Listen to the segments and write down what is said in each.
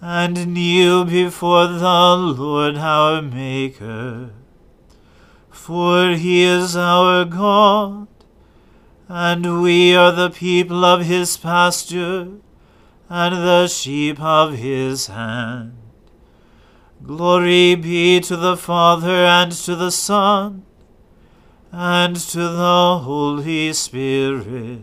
and kneel before the Lord our Maker. For he is our God, and we are the people of his pasture, and the sheep of his hand. Glory be to the Father, and to the Son, and to the Holy Spirit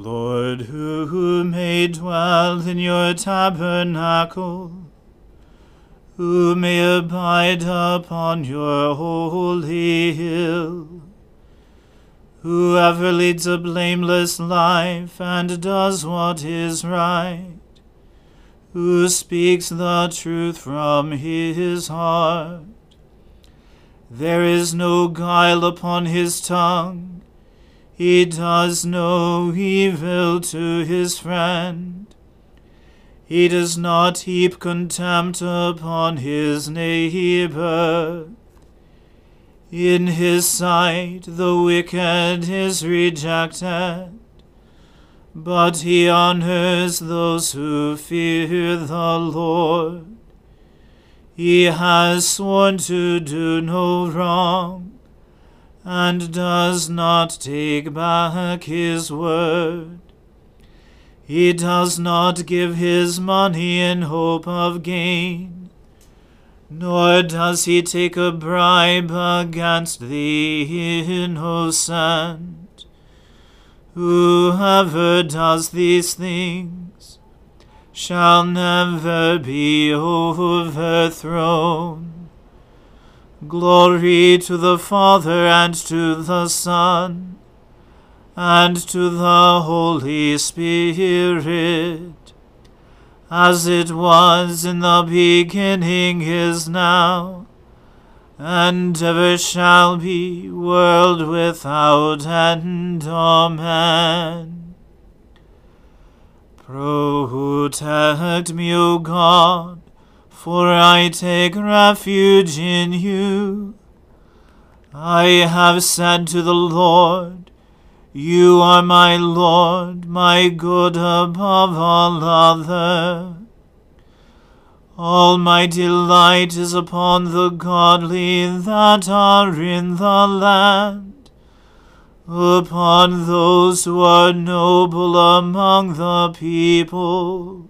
Lord, who may dwell in your tabernacle, who may abide upon your holy hill, whoever leads a blameless life and does what is right, who speaks the truth from his heart. There is no guile upon his tongue he does no evil to his friend. He does not heap contempt upon his neighbor. In his sight the wicked is rejected, but he honors those who fear the Lord. He has sworn to do no wrong and does not take back his word. He does not give his money in hope of gain, nor does he take a bribe against the innocent. Whoever does these things shall never be overthrown. Glory to the Father and to the Son and to the Holy Spirit, as it was in the beginning is now, and ever shall be, world without end. Amen. Protect me, O God for I take refuge in you. I have said to the Lord, You are my Lord, my good above all other. All my delight is upon the godly that are in the land, upon those who are noble among the people.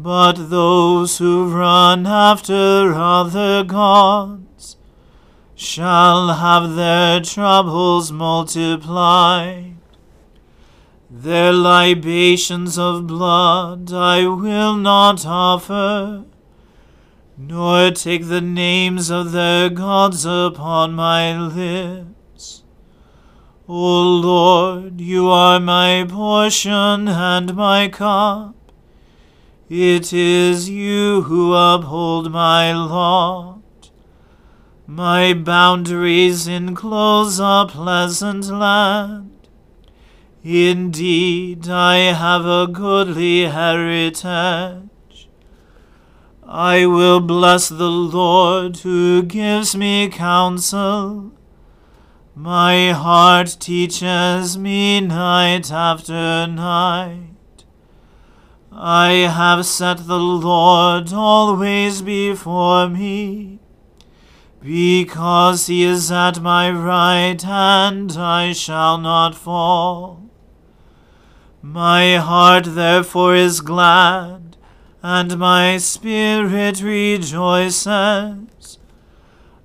But those who run after other gods shall have their troubles multiplied. Their libations of blood I will not offer, nor take the names of their gods upon my lips. O Lord, you are my portion and my cup. It is you who uphold my lot. My boundaries enclose a pleasant land. Indeed, I have a goodly heritage. I will bless the Lord who gives me counsel. My heart teaches me night after night. I have set the Lord always before me. Because he is at my right hand, I shall not fall. My heart therefore is glad, and my spirit rejoices.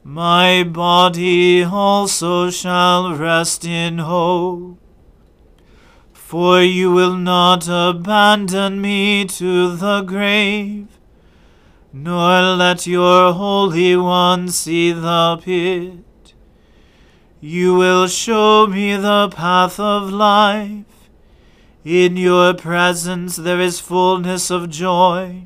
My body also shall rest in hope. For you will not abandon me to the grave, nor let your Holy One see the pit. You will show me the path of life. In your presence there is fullness of joy.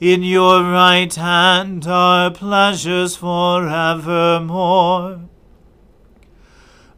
In your right hand are pleasures for evermore.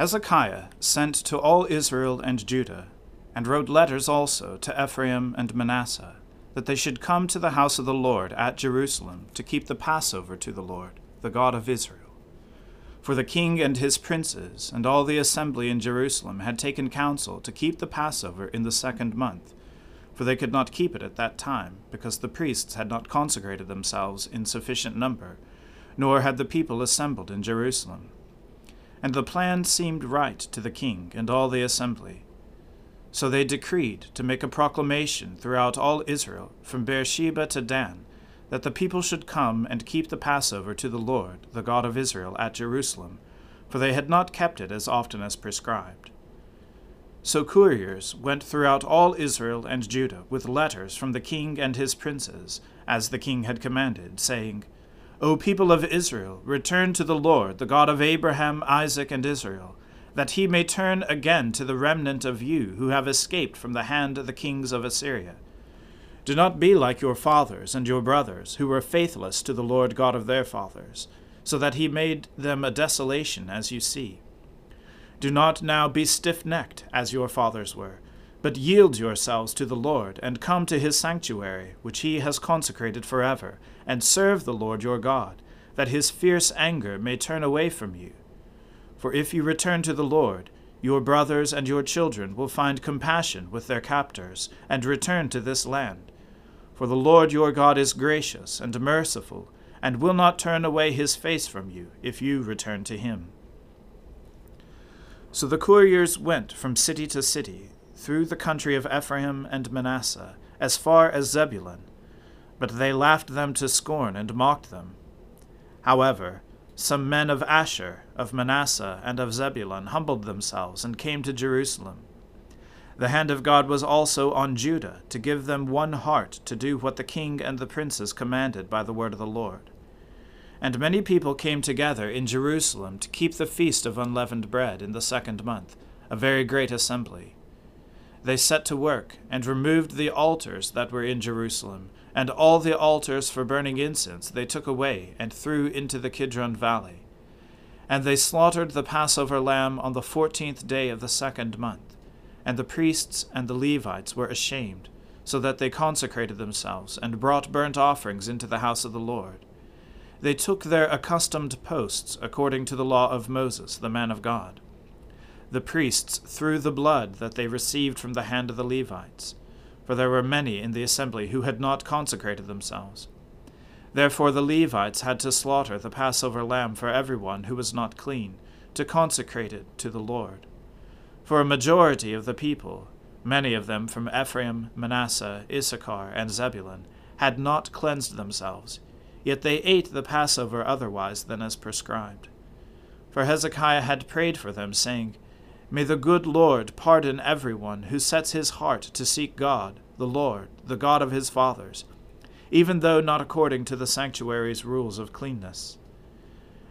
Hezekiah sent to all Israel and Judah, and wrote letters also to Ephraim and Manasseh, that they should come to the house of the Lord at Jerusalem to keep the Passover to the Lord, the God of Israel. For the king and his princes and all the assembly in Jerusalem had taken counsel to keep the Passover in the second month, for they could not keep it at that time, because the priests had not consecrated themselves in sufficient number, nor had the people assembled in Jerusalem. And the plan seemed right to the king and all the assembly. So they decreed to make a proclamation throughout all Israel, from Beersheba to Dan, that the people should come and keep the Passover to the Lord, the God of Israel, at Jerusalem, for they had not kept it as often as prescribed. So couriers went throughout all Israel and Judah with letters from the king and his princes, as the king had commanded, saying, O people of Israel, return to the Lord, the God of Abraham, Isaac, and Israel, that he may turn again to the remnant of you who have escaped from the hand of the kings of Assyria do not be like your fathers and your brothers, who were faithless to the Lord God of their fathers, so that he made them a desolation, as you see. Do not now be stiff necked, as your fathers were, but yield yourselves to the Lord, and come to his sanctuary, which he has consecrated forever, and serve the Lord your God, that his fierce anger may turn away from you. For if you return to the Lord, your brothers and your children will find compassion with their captors, and return to this land for the Lord your God is gracious and merciful, and will not turn away his face from you, if you return to him. So the couriers went from city to city, through the country of Ephraim and Manasseh, as far as Zebulun. But they laughed them to scorn and mocked them. However, some men of Asher, of Manasseh, and of Zebulun humbled themselves and came to Jerusalem. The hand of God was also on Judah, to give them one heart to do what the king and the princes commanded by the word of the Lord. And many people came together in Jerusalem to keep the feast of unleavened bread in the second month, a very great assembly. They set to work, and removed the altars that were in Jerusalem, and all the altars for burning incense they took away, and threw into the Kidron valley. And they slaughtered the Passover lamb on the fourteenth day of the second month. And the priests and the Levites were ashamed, so that they consecrated themselves, and brought burnt offerings into the house of the Lord. They took their accustomed posts according to the law of Moses, the man of God. The priests threw the blood that they received from the hand of the Levites, for there were many in the assembly who had not consecrated themselves. Therefore the Levites had to slaughter the Passover lamb for everyone who was not clean, to consecrate it to the Lord. For a majority of the people, many of them from Ephraim, Manasseh, Issachar, and Zebulun, had not cleansed themselves, yet they ate the Passover otherwise than as prescribed. For Hezekiah had prayed for them, saying, May the good Lord pardon everyone who sets his heart to seek God, the Lord, the God of his fathers, even though not according to the sanctuary's rules of cleanness.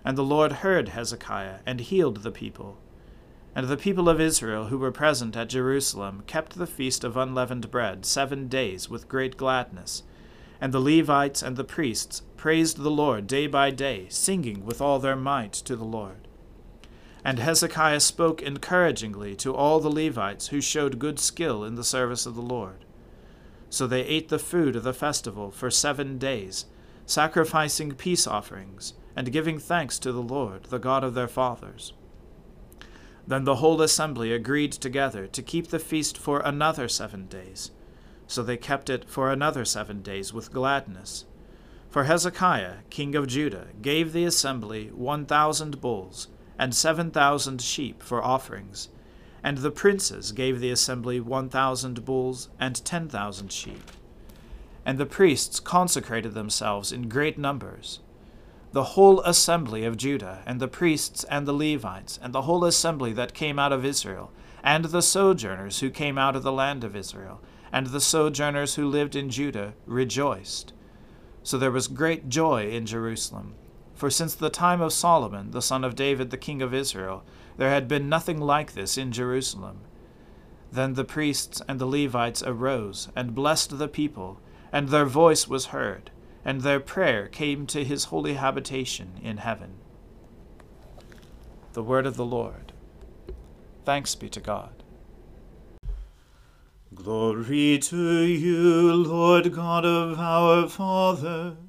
And the Lord heard Hezekiah and healed the people and the people of Israel who were present at Jerusalem kept the feast of unleavened bread seven days with great gladness. And the Levites and the priests praised the Lord day by day, singing with all their might to the Lord. And Hezekiah spoke encouragingly to all the Levites who showed good skill in the service of the Lord. So they ate the food of the festival for seven days, sacrificing peace offerings, and giving thanks to the Lord, the God of their fathers. Then the whole assembly agreed together to keep the feast for another seven days. So they kept it for another seven days with gladness. For Hezekiah, king of Judah, gave the assembly one thousand bulls and seven thousand sheep for offerings, and the princes gave the assembly one thousand bulls and ten thousand sheep. And the priests consecrated themselves in great numbers the whole assembly of Judah, and the priests and the Levites, and the whole assembly that came out of Israel, and the sojourners who came out of the land of Israel, and the sojourners who lived in Judah, rejoiced. So there was great joy in Jerusalem. For since the time of Solomon, the son of David, the king of Israel, there had been nothing like this in Jerusalem. Then the priests and the Levites arose, and blessed the people, and their voice was heard and their prayer came to his holy habitation in heaven. The word of the Lord. Thanks be to God. Glory to you, Lord God of our fathers.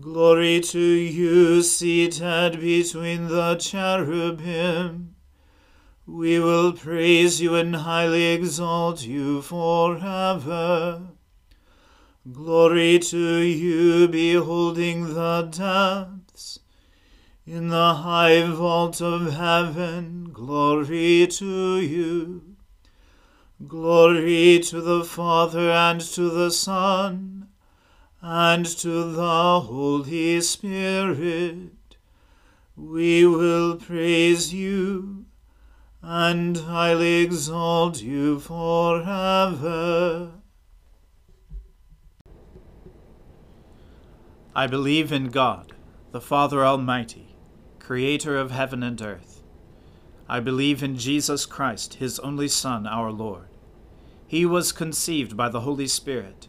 Glory to you seated between the cherubim. We will praise you and highly exalt you forever. Glory to you, beholding the depths. In the high vault of heaven, glory to you. Glory to the Father and to the Son and to the Holy Spirit. We will praise you and highly exalt you forever. I believe in God, the Father Almighty, creator of heaven and earth. I believe in Jesus Christ, his only Son, our Lord. He was conceived by the Holy Spirit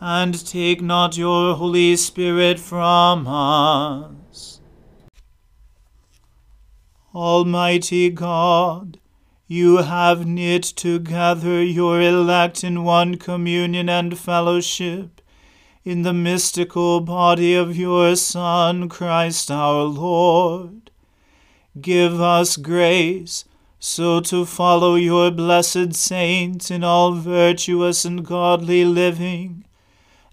and take not your Holy Spirit from us. Almighty God, you have knit together your elect in one communion and fellowship in the mystical body of your Son, Christ our Lord. Give us grace so to follow your blessed saints in all virtuous and godly living,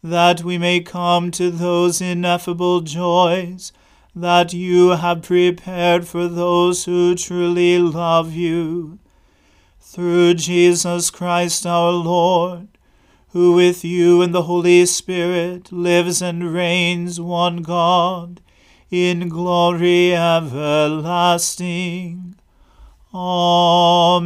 that we may come to those ineffable joys that you have prepared for those who truly love you. Through Jesus Christ our Lord, who with you and the Holy Spirit lives and reigns one God, in glory everlasting. Amen.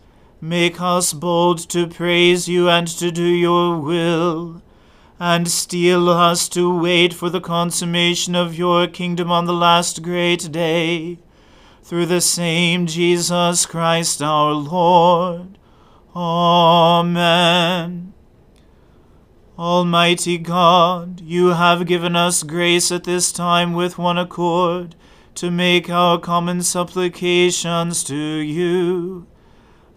Make us bold to praise you and to do your will. And steel us to wait for the consummation of your kingdom on the last great day. Through the same Jesus Christ our Lord. Amen. Almighty God, you have given us grace at this time with one accord to make our common supplications to you.